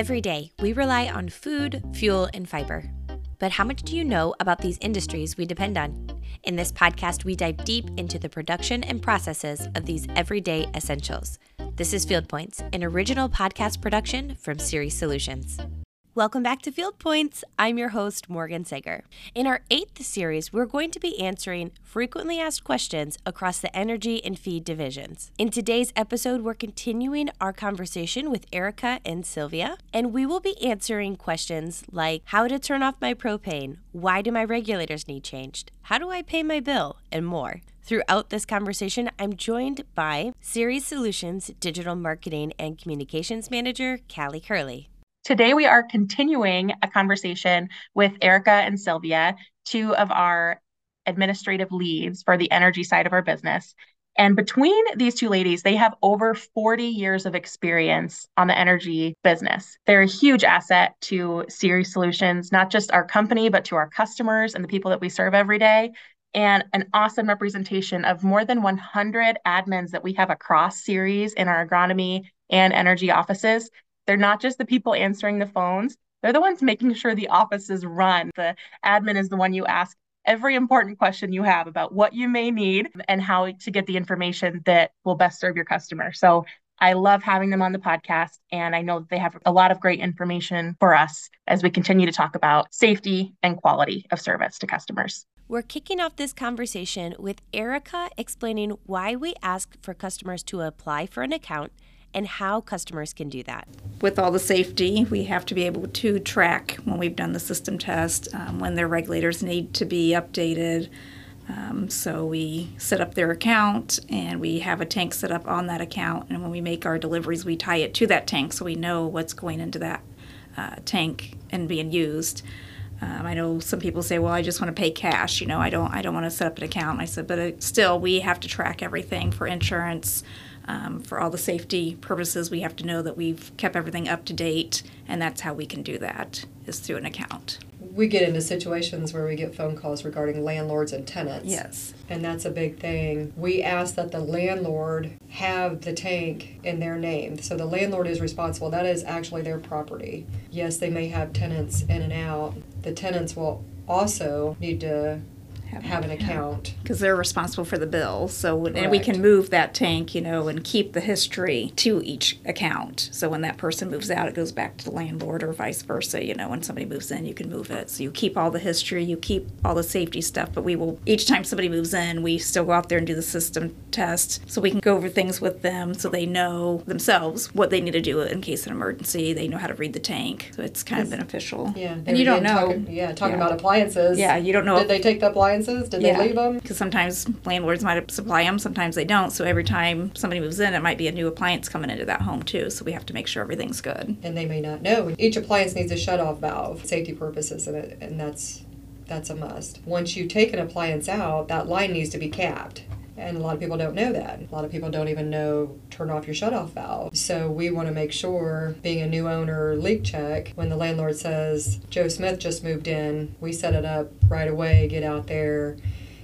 Every day, we rely on food, fuel, and fiber. But how much do you know about these industries we depend on? In this podcast, we dive deep into the production and processes of these everyday essentials. This is Field Points, an original podcast production from Ceres Solutions. Welcome back to Field Points. I'm your host, Morgan Sager. In our eighth series, we're going to be answering frequently asked questions across the energy and feed divisions. In today's episode, we're continuing our conversation with Erica and Sylvia, and we will be answering questions like how to turn off my propane, why do my regulators need changed, how do I pay my bill, and more. Throughout this conversation, I'm joined by Ceres Solutions Digital Marketing and Communications Manager, Callie Curley. Today, we are continuing a conversation with Erica and Sylvia, two of our administrative leads for the energy side of our business. And between these two ladies, they have over 40 years of experience on the energy business. They're a huge asset to Ceres Solutions, not just our company, but to our customers and the people that we serve every day. And an awesome representation of more than 100 admins that we have across Ceres in our agronomy and energy offices they're not just the people answering the phones, they're the ones making sure the offices run. The admin is the one you ask every important question you have about what you may need and how to get the information that will best serve your customer. So I love having them on the podcast, and I know that they have a lot of great information for us as we continue to talk about safety and quality of service to customers. We're kicking off this conversation with Erica explaining why we ask for customers to apply for an account and how customers can do that. With all the safety, we have to be able to track when we've done the system test, um, when their regulators need to be updated. Um, so we set up their account and we have a tank set up on that account. And when we make our deliveries, we tie it to that tank so we know what's going into that uh, tank and being used. Um, I know some people say, "Well, I just want to pay cash." You know, I don't. I don't want to set up an account. I said, but uh, still, we have to track everything for insurance, um, for all the safety purposes, we have to know that we've kept everything up to date, and that's how we can do that is through an account. We get into situations where we get phone calls regarding landlords and tenants. Yes. And that's a big thing. We ask that the landlord have the tank in their name. So the landlord is responsible. That is actually their property. Yes, they may have tenants in and out. The tenants will also need to have, have an account because they're responsible for the bill. So and we can move that tank, you know, and keep the history to each account. So when that person moves out, it goes back to the landlord, or vice versa. You know, when somebody moves in, you can move it. So you keep all the history, you keep all the safety stuff. But we will each time somebody moves in, we still go out there and do the system test, so we can go over things with them, so they know themselves what they need to do in case of an emergency. They know how to read the tank, so it's kind of beneficial. Yeah, and you don't know. Talking, yeah, talking yeah. about appliances. Yeah, you don't know. Did they take the appliance? Appliances? Did yeah. they leave them? Because sometimes landlords might supply them, sometimes they don't. So every time somebody moves in, it might be a new appliance coming into that home too. So we have to make sure everything's good. And they may not know. Each appliance needs a shut-off valve, safety purposes, and, it, and that's that's a must. Once you take an appliance out, that line needs to be capped. And a lot of people don't know that. A lot of people don't even know turn off your shutoff valve. So we want to make sure, being a new owner leak check, when the landlord says, Joe Smith just moved in, we set it up right away, get out there,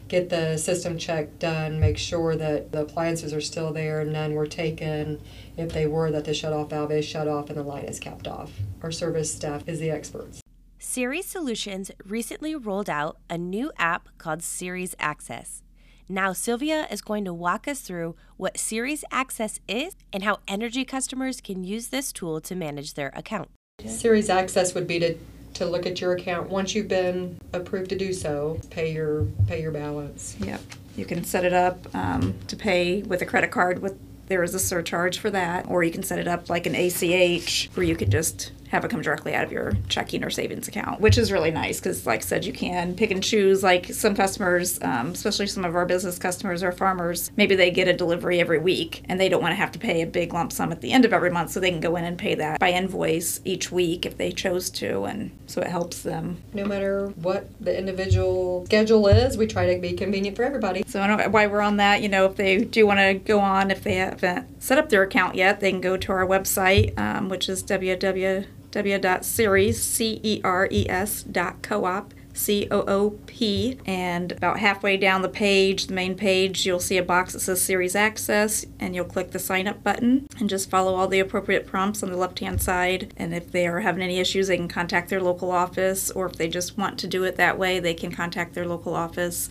get the system check done, make sure that the appliances are still there, none were taken. If they were, that the shutoff valve is shut off and the line is capped off. Our service staff is the experts. Ceres Solutions recently rolled out a new app called Ceres Access. Now, Sylvia is going to walk us through what Ceres Access is and how energy customers can use this tool to manage their account. Ceres Access would be to, to look at your account once you've been approved to do so, pay your pay your balance. Yep. You can set it up um, to pay with a credit card with there is a surcharge for that, or you can set it up like an ACH where you could just have it come directly out of your checking or savings account, which is really nice because, like I said, you can pick and choose. Like some customers, um, especially some of our business customers or farmers, maybe they get a delivery every week and they don't want to have to pay a big lump sum at the end of every month, so they can go in and pay that by invoice each week if they chose to, and so it helps them. No matter what the individual schedule is, we try to be convenient for everybody. So I don't know why we're on that. You know, if they do want to go on, if they haven't set up their account yet, they can go to our website, um, which is www www.ceres, C-E-R-E-S dot co-op, C O O P. And about halfway down the page, the main page, you'll see a box that says Ceres Access, and you'll click the sign up button and just follow all the appropriate prompts on the left hand side. And if they are having any issues, they can contact their local office, or if they just want to do it that way, they can contact their local office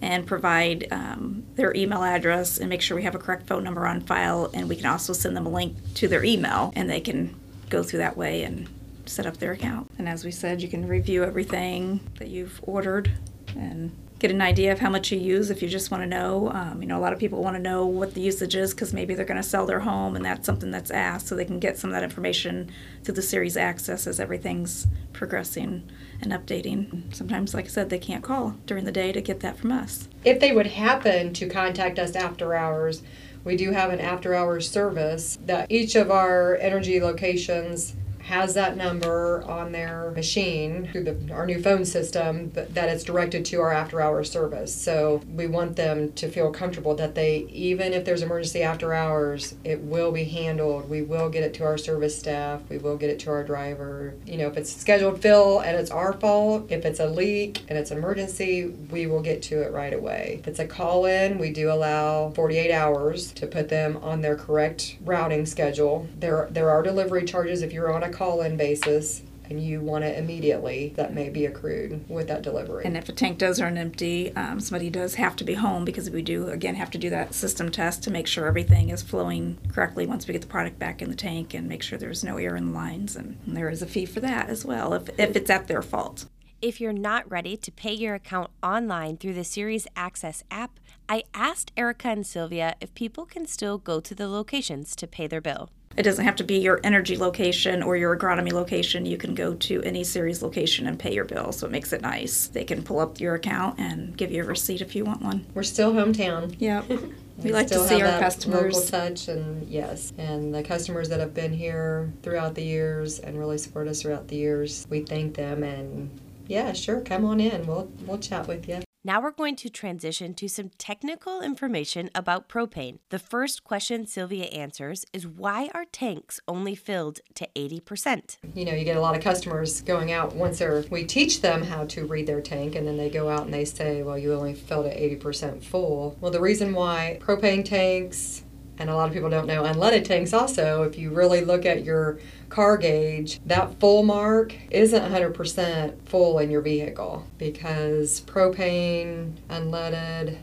and provide um, their email address and make sure we have a correct phone number on file. And we can also send them a link to their email and they can go through that way and set up their account. And as we said, you can review everything that you've ordered and get an idea of how much you use if you just want to know. Um, you know, a lot of people want to know what the usage is because maybe they're going to sell their home and that's something that's asked, so they can get some of that information through the Ceres access as everything's progressing and updating. Sometimes, like I said, they can't call during the day to get that from us. If they would happen to contact us after hours, we do have an after hours service that each of our energy locations has that number on their machine through the, our new phone system that, it's directed to our after hours service. So we want them to feel comfortable that they, even if there's emergency after hours, it will be handled. We will get it to our service staff. We will get it to our driver. You know, if it's scheduled fill and it's our fault, if it's a leak and it's an emergency, we will get to it right away. If it's a call in, we do allow 48 hours to put them on their correct routing schedule. There, there are delivery charges if you're on a call-in basis and you want it immediately, that may be accrued with that delivery. And if a tank does run empty, um, somebody does have to be home because we do, again, have to do that system test to make sure everything is flowing correctly once we get the product back in the tank and make sure there's no air in the lines. And, and there is a fee for that as well if, if it's at their fault. If you're not ready to pay your account online through the Ceres Access app, I asked Erica and Sylvia if people can still go to the locations to pay their bill. It doesn't have to be your energy location or your agronomy location. You can go to any Ceres location and pay your bill, so it makes it nice. They can pull up your account and give you a receipt if you want one. We're still hometown. Yep. We like to see our customers. Local touch and yes, and the customers that have been here throughout the years and really support us throughout the years, we thank them and yeah, sure, come on in. We'll we'll chat with you. Now we're going to transition to some technical information about propane. The first question Sylvia answers is why are tanks only filled to 80%? You know, you get a lot of customers going out once they're, we teach them how to read their tank and then they go out and they say, well, you only filled it 80% full. Well, the reason why propane tanks, and a lot of people don't know unleaded tanks also, if you really look at your car gauge, that full mark isn't 100% full in your vehicle because propane, unleaded,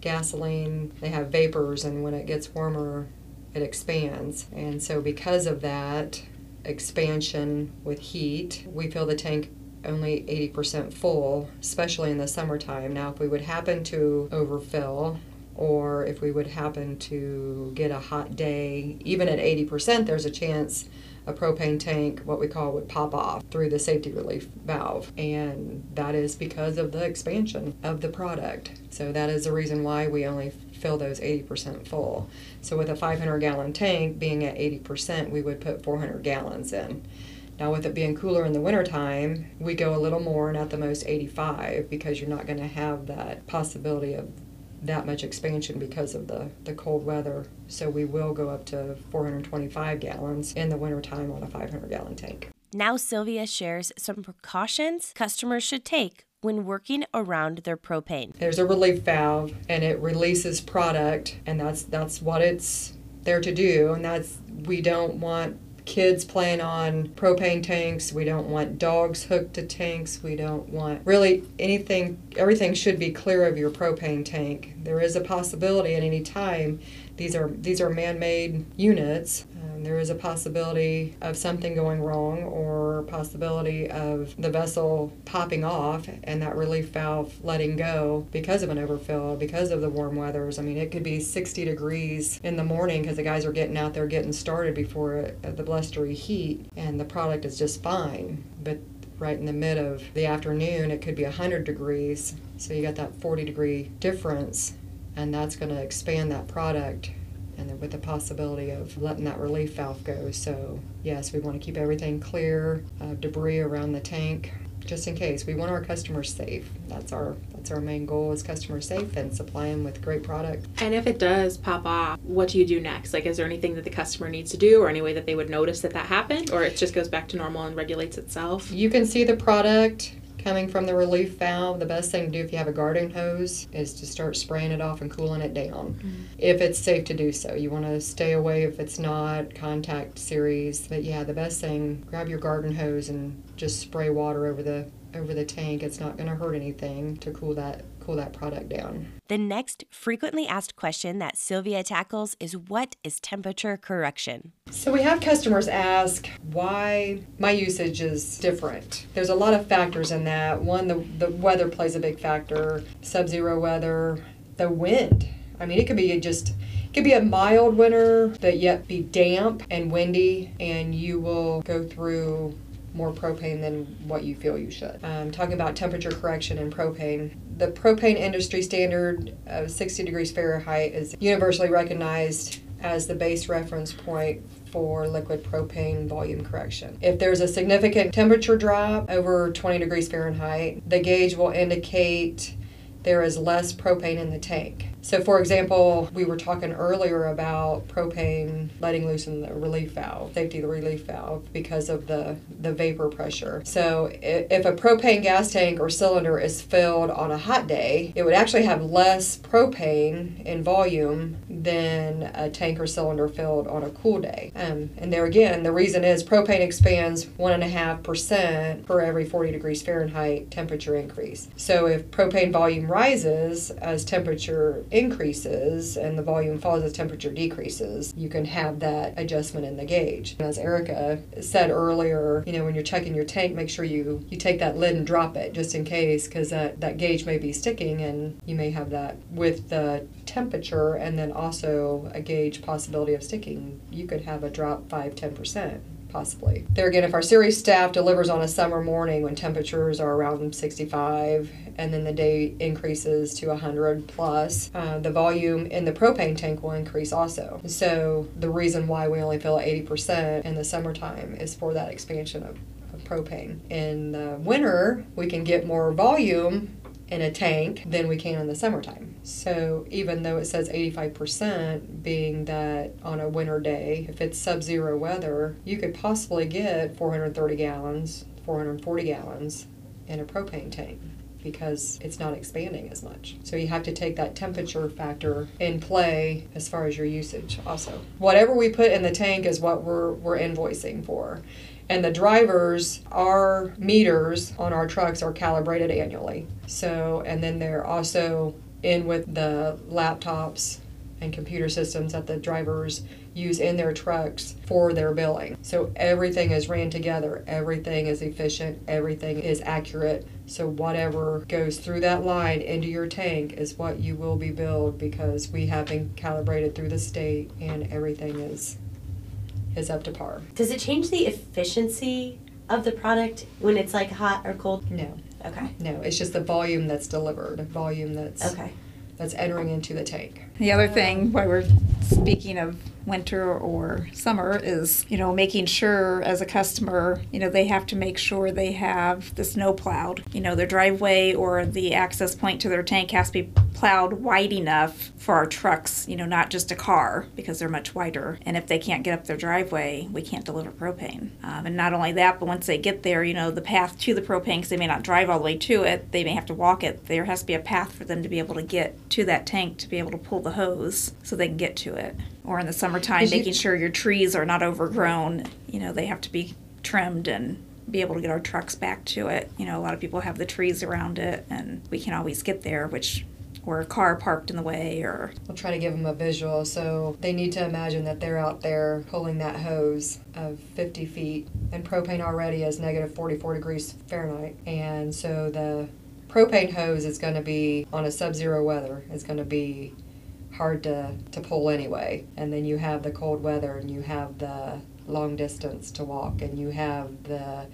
gasoline, they have vapors, and when it gets warmer, it expands. And so, because of that expansion with heat, we fill the tank only 80% full, especially in the summertime. Now, if we would happen to overfill, or if we would happen to get a hot day, even at 80%, there's a chance a propane tank, what we call, would pop off through the safety relief valve. And that is because of the expansion of the product. So that is the reason why we only fill those 80% full. So with a 500 gallon tank being at 80%, we would put 400 gallons in. Now, with it being cooler in the wintertime, we go a little more and at the most 85 because you're not going to have that possibility of that much expansion because of the, the cold weather. So we will go up to 425 gallons in the wintertime on a 500 gallon tank. Now, Sylvia shares some precautions customers should take when working around their propane. There's a relief valve and it releases product and that's that's what it's there to do and that's we don't want kids playing on propane tanks. We don't want dogs hooked to tanks. We don't want really anything, everything should be clear of your propane tank. There is a possibility at any time. These are these are man-made units. Um, there is a possibility of something going wrong or possibility of the vessel popping off and that relief valve letting go because of an overfill, because of the warm weathers. I mean, it could be 60 degrees in the morning because the guys are getting out there getting started before uh, the blustery heat and the product is just fine. But right in the mid of the afternoon, it could be 100 degrees. So you got that 40 degree difference and that's going to expand that product and then with the possibility of letting that relief valve go. So, yes, we want to keep everything clear, uh, debris around the tank, just in case. We want our customers safe. That's our that's our main goal is customer safe and supply them with great product. And if it does pop off, what do you do next? Like, is there anything that the customer needs to do, or any way that they would notice that that happened, or it just goes back to normal and regulates itself? You can see the product coming from the relief valve, the best thing to do if you have a garden hose is to start spraying it off and cooling it down. Mm-hmm. If it's safe to do so. You want to stay away if it's not contact Ceres. But yeah, the best thing, grab your garden hose and just spray water over the over the tank. It's not going to hurt anything to cool that cool that product down. The next frequently asked question that Sylvia tackles is what is temperature correction? So we have customers ask why my usage is different. There's a lot of factors in that. One, the, the weather plays a big factor, sub zero weather, the wind. I mean, it could be just it could be a mild winter, but yet be damp and windy, and you will go through more propane than what you feel you should. Um, talking about temperature correction and propane, the propane industry standard of 60 degrees Fahrenheit is universally recognized as the base reference point for liquid propane volume correction. If there's a significant temperature drop over 20 degrees Fahrenheit, the gauge will indicate there is less propane in the tank. So, for example, we were talking earlier about propane letting loose in the relief valve, safety of the relief valve, because of the, the vapor pressure. So, if a propane gas tank or cylinder is filled on a hot day, it would actually have less propane in volume than a tank or cylinder filled on a cool day. Um, and there again, the reason is propane expands 1.5% per every 40 degrees Fahrenheit temperature increase. So, if propane volume rises as temperature and the volume falls as temperature decreases, you can have that adjustment in the gauge. And as Erica said earlier, you know, when you're checking your tank, make sure you, you take that lid and drop it just in case because that, that gauge may be sticking and you may have that with the temperature and then also a gauge possibility of sticking. You could have a drop 5 10% possibly. There again, if our Ceres staff delivers on a summer morning when temperatures are around 65 and then the day increases to 100 plus, uh, the volume in the propane tank will increase also. So the reason why we only fill at 80% in the summertime is for that expansion of, of propane. In the winter, we can get more volume in a tank than we can in the summertime. So even though it says 85% being that on a winter day, if it's sub-zero weather, you could possibly get 430 gallons, 440 gallons in a propane tank because it's not expanding as much. So you have to take that temperature factor in play as far as your usage also. Whatever we put in the tank is what we're we're invoicing for. And the drivers, our meters on our trucks are calibrated annually. So, and then they're also in with the laptops and computer systems that the drivers use in their trucks for their billing. So everything is ran together, everything is efficient, everything is accurate. So whatever goes through that line into your tank is what you will be billed because we have been calibrated through the state and everything is is up to par. Does it change the efficiency of the product when it's like hot or cold? No. Okay. No, it's just the volume that's delivered, volume that's okay. that's entering into the tank. The other thing, why we're speaking of winter or summer is, you know, making sure as a customer, you know, they have to make sure they have the snow plowed. You know, their driveway or the access point to their tank has to be plowed wide enough for our trucks, you know, not just a car because they're much wider. And if they can't get up their driveway, we can't deliver propane. Um, and not only that, but once they get there, you know, the path to the propane, because they may not drive all the way to it, they may have to walk it. There has to be a path for them to be able to get to that tank to be able to pull the hose so they can get to it or in the summertime, making sure your trees are not overgrown. You know, they have to be trimmed and be able to get our trucks back to it. You know, a lot of people have the trees around it, and we can always get there, which or a car parked in the way or we'll try to give them a visual so they need to imagine that they're out there pulling that hose of 50 feet and propane already is negative 44 degrees fahrenheit and so the propane hose is going to be on a sub-zero weather it's going to be hard to, to pull anyway. And then you have the cold weather and you have the long distance to walk and you have the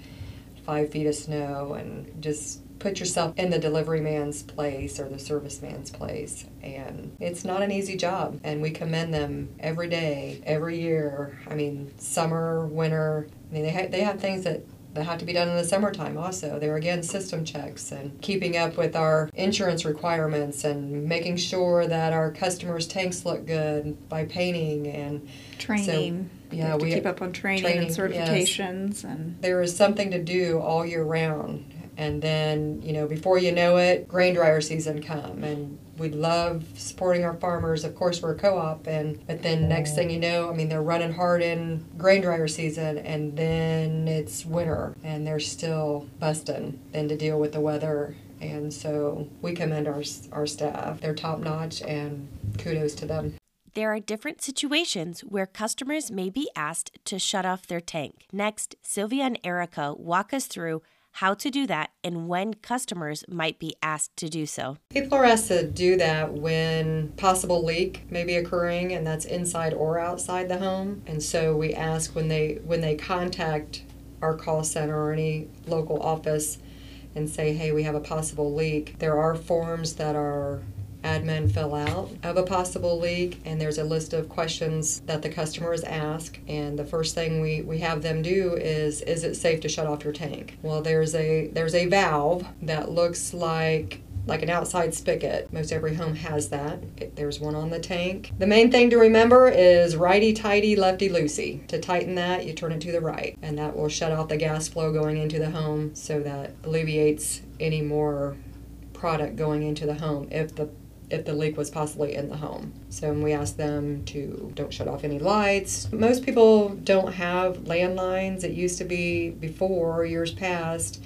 five feet of snow and just put yourself in the delivery man's place or the service man's place. And it's not an easy job. And we commend them every day every year. I mean summer winter i mean they, ha- they have things that that have to be done in the summertime also. There are again system checks and keeping up with our insurance requirements and making sure that our customers' tanks look good by painting and training. So, yeah, we keep up on training, training and certifications yes. and there is something to do all year round And then, you know, before you know it, grain dryer season come and we love supporting our farmers. Of course, we're a co-op, and but then next thing you know, I mean, they're running hard in grain dryer season, and then it's winter, and they're still busting then to deal with the weather. And so we commend our our staff. They're top notch, and kudos to them. There are different situations where customers may be asked to shut off their tank. Next, Sylvia and Erica walk us through how to do that, and when customers might be asked to do so. People are asked to do that when possible leak may be occurring and that's inside or outside the home. And so we ask when they when they contact our call center or any local office and say, "Hey, we have a possible leak." There are forms that are admin fill out of a possible leak and there's a list of questions that the customers ask and the first thing we, we have them do is is it safe to shut off your tank well there's a there's a valve that looks like like an outside spigot. Most every home has that. There's one on the tank. The main thing to remember is righty tighty, lefty loosey. To tighten that, you turn it to the right, and that will shut off the gas flow going into the home so that alleviates any more product going into the home if the if the leak was possibly in the home. So we asked them to don't shut off any lights. Most people don't have landlines. It used to be before years past.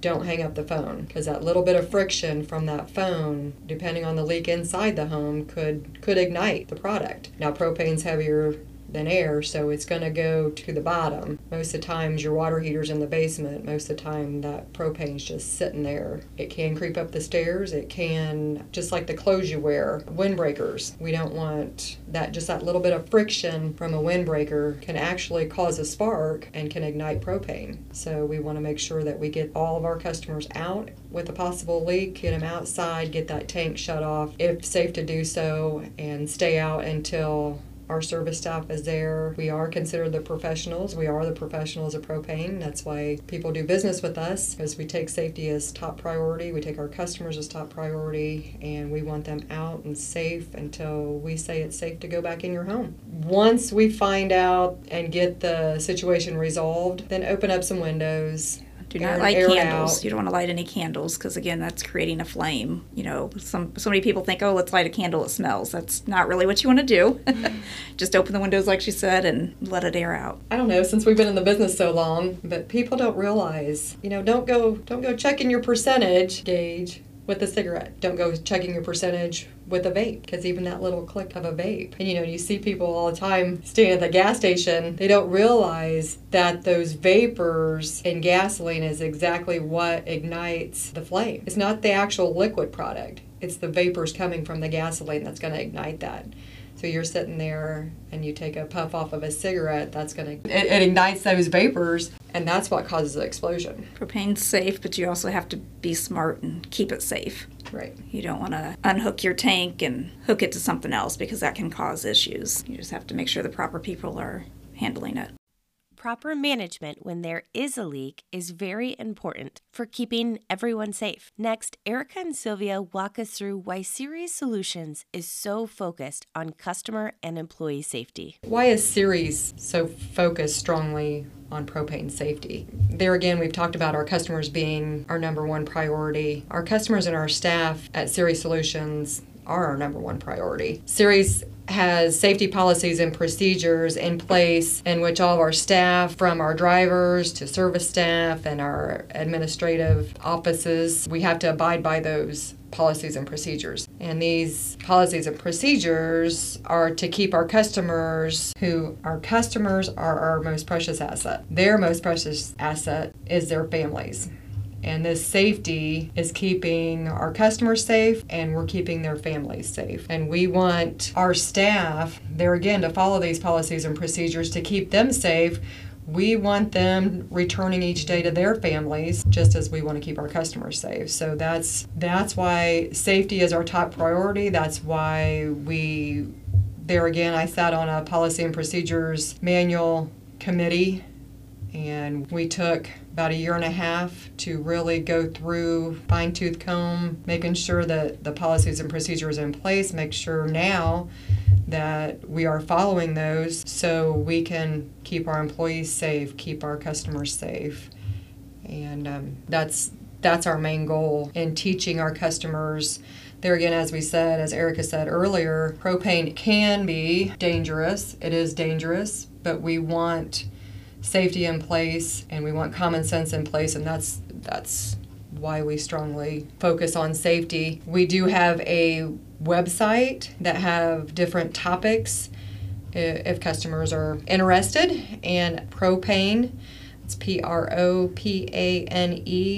Don't hang up the phone because that little bit of friction from that phone, depending on the leak inside the home, could could ignite the product. Now propane's heavier than air, so it's going to go to the bottom. Most of the times, your water heater's in the basement. Most of the time, that propane's just sitting there. It can creep up the stairs. It can, just like the clothes you wear, windbreakers. We don't want that, just that little bit of friction from a windbreaker can actually cause a spark and can ignite propane. So we want to make sure that we get all of our customers out with a possible leak, get them outside, get that tank shut off if safe to do so, and stay out until our service staff is there. We are considered the professionals. We are the professionals of propane. That's why people do business with us because we take safety as top priority. We take our customers as top priority and we want them out and safe until we say it's safe to go back in your home. Once we find out and get the situation resolved, then open up some windows, do not light candles. You don't want to light any candles because again, that's creating a flame. You know, some so many people think, oh, let's light a candle. It smells. That's not really what you want to do. Mm-hmm. Just open the windows, like she said, and let it air out. I don't know. Since we've been in the business so long, but people don't realize. You know, don't go don't go checking your percentage gauge with a cigarette. Don't go checking your percentage with a vape because even that little click of a vape. And you know, you see people all the time standing at the gas station, they don't realize that those vapors in gasoline is exactly what ignites the flame. It's not the actual liquid product, it's the vapors coming from the gasoline that's going to ignite that. So you're sitting there and you take a puff off of a cigarette, that's going to, it, it, ignites those vapors and that's what causes the explosion. Propane's safe, but you also have to be smart and keep it safe. Right. You don't want to unhook your tank and hook it to something else because that can cause issues. You just have to make sure the proper people are handling it. Proper management when there is a leak is very important for keeping everyone safe. Next, Erica and Sylvia walk us through why Ceres Solutions is so focused on customer and employee safety. Why is Ceres so focused strongly on propane safety. There again, we've talked about our customers being our number one priority. Our customers and our staff at Ceres Solutions are our number one priority. Ceres has safety policies and procedures in place in which all of our staff, from our drivers to service staff and our administrative offices, we have to abide by those policies and procedures. And these policies and procedures are to keep our customers, who our customers are our most precious asset. Their most precious asset is their families. And this safety is keeping our customers safe and we're keeping their families safe. And we want our staff, there again, to follow these policies and procedures to keep them safe. We want them returning each day to their families just as we want to keep our customers safe. So that's that's why safety is our top priority. That's why we there again I sat on a policy and procedures manual committee and we took about a year and a half to really go through fine tooth comb, making sure that the policies and procedures in place, make sure now that we are following those so we can keep our employees safe, keep our customers safe. And um, that's that's our main goal in teaching our customers. There again, as we said, as Erica said earlier, propane can be dangerous. It is dangerous, but we want safety in place and we want common sense in place, and that's that's why we strongly focus on safety. We do have a website that have different topics if customers are interested and propane it's p-r-o-p-a-n-e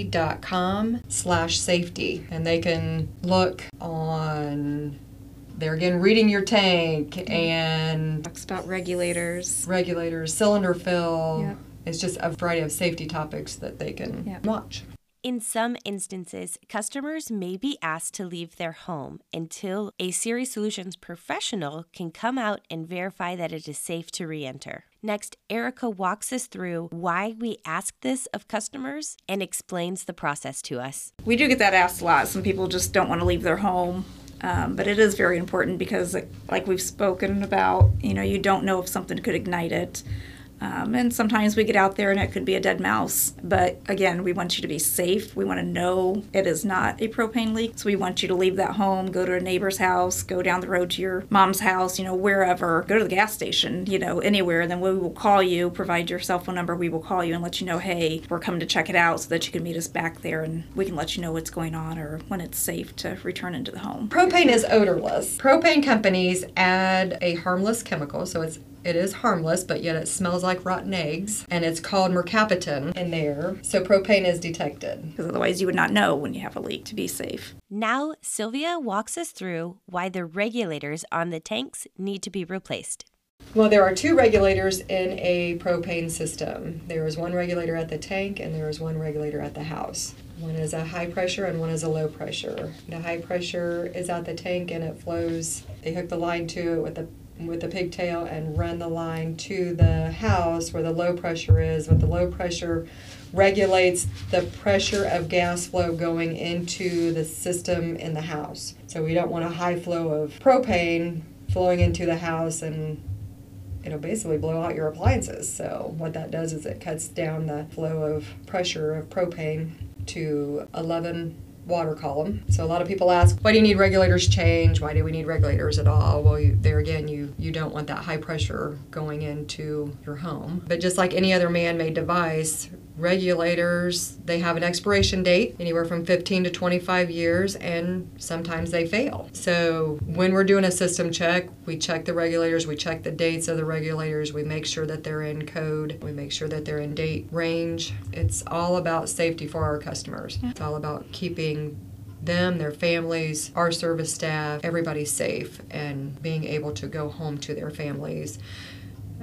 dot com slash safety and they can look on they're again reading your tank and talks about regulators regulators cylinder fill yep. it's just a variety of safety topics that they can yep. watch in some instances, customers may be asked to leave their home until a Ceres Solutions professional can come out and verify that it is safe to re enter. Next, Erica walks us through why we ask this of customers and explains the process to us. We do get that asked a lot. Some people just don't want to leave their home. Um, but it is very important because, like we've spoken about, you know, you don't know if something could ignite it. Um, and sometimes we get out there and it could be a dead mouse. But again, we want you to be safe. We want to know it is not a propane leak. So we want you to leave that home, go to a neighbor's house, go down the road to your mom's house, you know, wherever, go to the gas station, you know, anywhere. Then we will call you, provide your cell phone number. We will call you and let you know, hey, we're coming to check it out so that you can meet us back there and we can let you know what's going on or when it's safe to return into the home. Propane is odorless. Propane companies add a harmless chemical, so it's it is harmless, but yet it smells like rotten eggs, and it's called mercaptan in there. So propane is detected. Because otherwise, you would not know when you have a leak to be safe. Now, Sylvia walks us through why the regulators on the tanks need to be replaced. Well, there are two regulators in a propane system. There is one regulator at the tank, and there is one regulator at the house. One is a high pressure and one is a low pressure. The high pressure is at the tank and it flows. They hook the line to it with a with the pigtail and run the line to the house where the low pressure is. But the low pressure regulates the pressure of gas flow going into the system in the house. So we don't want a high flow of propane flowing into the house and it'll basically blow out your appliances. So what that does is it cuts down the flow of pressure of propane to 11 water column. So a lot of people ask, why do you need regulators change? Why do we need regulators at all? Well, you, there again, you you don't want that high pressure going into your home. But just like any other man-made device, regulators they have an expiration date anywhere from 15 to 25 years and sometimes they fail. So when we're doing a system check we check the regulators we check the dates of the regulators we make sure that they're in code we make sure that they're in date range. It's all about safety for our customers. It's all about keeping them, their families, our service staff, everybody safe and being able to go home to their families.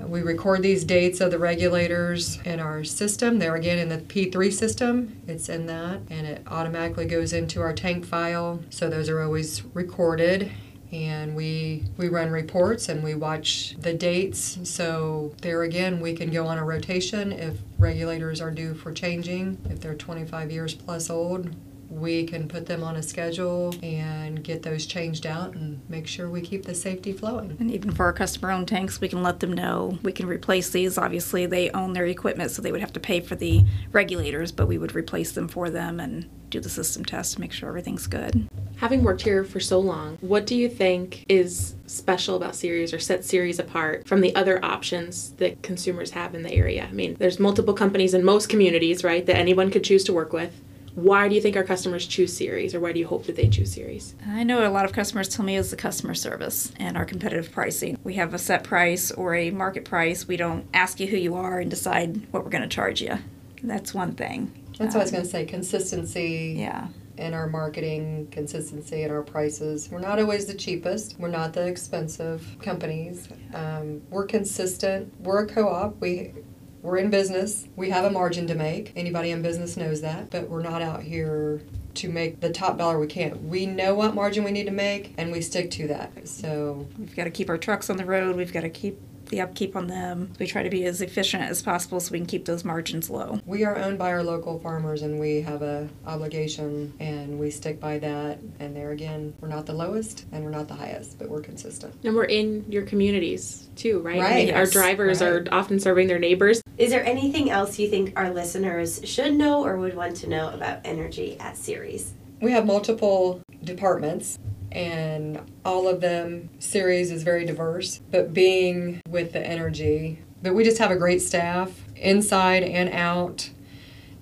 We record these dates of the regulators in our system. They're again in the P3 system. It's in that, and it automatically goes into our tank file. So those are always recorded and we we run reports and we watch the dates so there again we can go on a rotation if regulators are due for changing if they're 25 years plus old we can put them on a schedule and get those changed out and make sure we keep the safety flowing. And even for our customer owned tanks, we can let them know we can replace these. Obviously, they own their equipment, so they would have to pay for the regulators, but we would replace them for them and do the system test to make sure everything's good. Having worked here for so long, what do you think is special about Ceres or sets Ceres apart from the other options that consumers have in the area? I mean, there's multiple companies in most communities, right, that anyone could choose to work with why do you think our customers choose Ceres or why do you hope that they choose Ceres I know a lot of customers tell me it's the customer service and our competitive pricing. We have a set price or a market price. We don't ask you who you are and decide what we're going to charge you. That's one thing. That's um, what I was going to say consistency. Yeah. In our marketing, consistency in our prices. We're not always the cheapest. We're not the expensive companies. Um, we're consistent. We're a co op. We we're in business. We have a margin to make. Anybody in business knows that, but we're not out here to make the top dollar we can. We know what margin we need to make and we stick to that. So we've got to keep our trucks on the road. We've got to keep the upkeep on them. We try to be as efficient as possible so we can keep those margins low. We are owned by our local farmers and we have a obligation and we stick by that. And there again, we're not the lowest and we're not the highest, but we're consistent. And we're in your communities too, right? I Right, mean, Our drivers right. are often serving their neighbors. Is there anything else you think our listeners should know or would want to know about energy at Ceres? We have multiple departments and all of them Ceres is very diverse, but being with the energy, but we just have a great staff inside and out.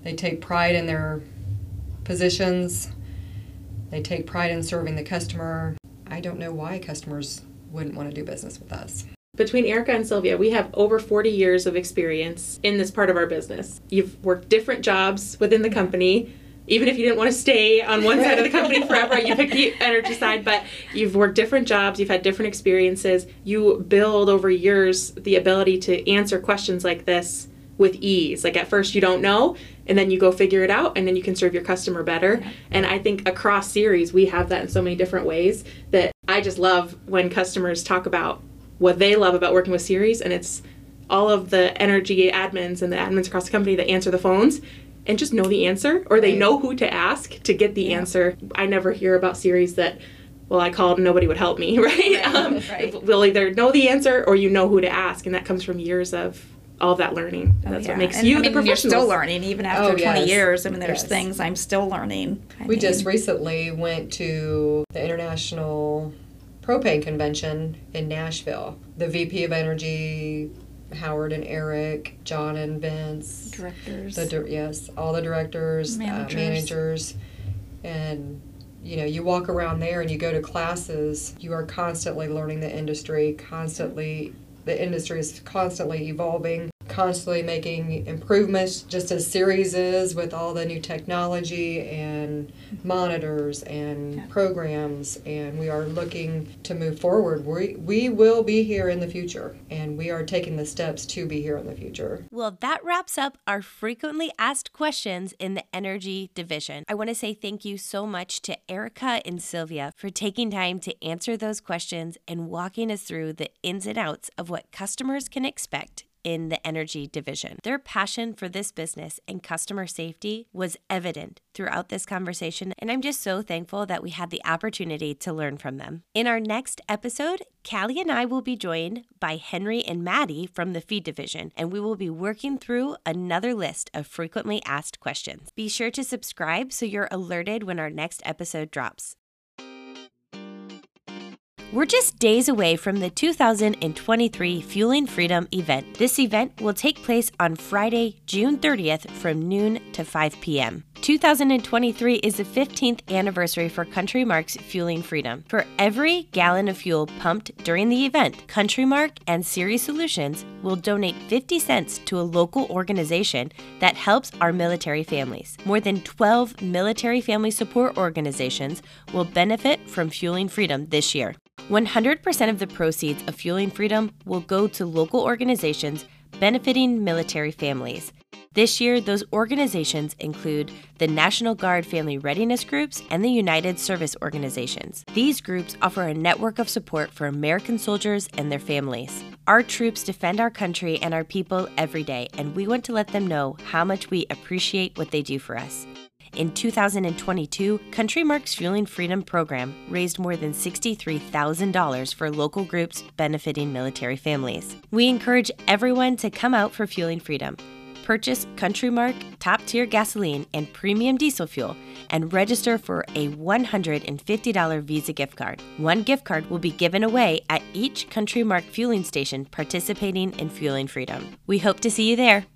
They take pride in their positions. They take pride in serving the customer. I don't know why customers wouldn't want to do business with us. Between Erica and Sylvia, we have over 40 years of experience in this part of our business. You've worked different jobs within the company. Even if you didn't want to stay on one side of the company forever, you picked the energy side, but you've worked different jobs, you've had different experiences. You build over years the ability to answer questions like this with ease. Like at first you don't know, and then you go figure it out, and then you can serve your customer better. And I think across Ceres, we have that in so many different ways that I just love when customers talk about what they love about working with Ceres, and it's all of the energy admins and the admins across the company that answer the phones and just know the answer or they Right. know who to ask to get the answer. I never hear about Ceres that well, I called and nobody would help me, right? um, right. We'll either know the answer or you know who to ask, and that comes from years of all of that learning. Oh, That's yeah. what makes And, you I the mean, you're still learning even after Oh, 20 yes. years. I mean, there's Yes. things I'm still learning. I We mean, just recently went to the International Propane Convention in Nashville. The VP of Energy, Howard and Eric, John and Vince, directors. the di- yes, all the directors, Managers. Uh, managers, and you know, you walk around there and you go to classes. You are constantly learning the industry. Constantly, the industry is constantly evolving. Constantly making improvements, just as Ceres is with all the new technology and monitors and Yeah. programs. And we are looking to move forward. We we will be here in the future, and we are taking the steps to be here in the future. Well, that wraps up our frequently asked questions in the energy division. I want to say thank you so much to Erica and Sylvia for taking time to answer those questions and walking us through the ins and outs of what customers can expect in the energy division. Their passion for this business and customer safety was evident throughout this conversation, and I'm just so thankful that we had the opportunity to learn from them. In our next episode, Callie and I will be joined by Henry and Maddie from the feed division, and we will be working through another list of frequently asked questions. Be sure to subscribe so you're alerted when our next episode drops. We're just days away from the 2023 Fueling Freedom event. This event will take place on Friday, June 30th from noon to 5 p.m. 2023 is the 15th anniversary for Country Mark's Fueling Freedom. For every gallon of fuel pumped during the event, Country Mark and Series Solutions will donate 50 cents to a local organization that helps our military families. More than 12 military family support organizations will benefit from Fueling Freedom this year. 100% of the proceeds of Fueling Freedom will go to local organizations benefiting military families. This year, those organizations include the National Guard Family Readiness Groups and the United Service Organizations. These groups offer a network of support for American soldiers and their families. Our troops defend our country and our people every day, and we want to let them know how much we appreciate what they do for us. In 2022, Country Mark's Fueling Freedom program raised more than $63,000 for local groups benefiting military families. We encourage everyone to come out for Fueling Freedom. Purchase Country Mark top tier gasoline and premium diesel fuel and register for a $150 Visa gift card. One gift card will be given away at each Country Mark fueling station participating in Fueling Freedom. We hope to see you there.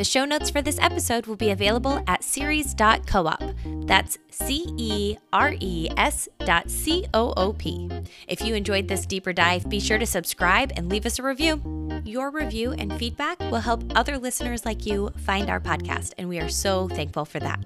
The show notes for this episode will be available at ceres.coop. That's C E R E S dot C O O P. If you enjoyed this deeper dive, be sure to subscribe and leave us a review. Your review and feedback will help other listeners like you find our podcast, and we are so thankful for that.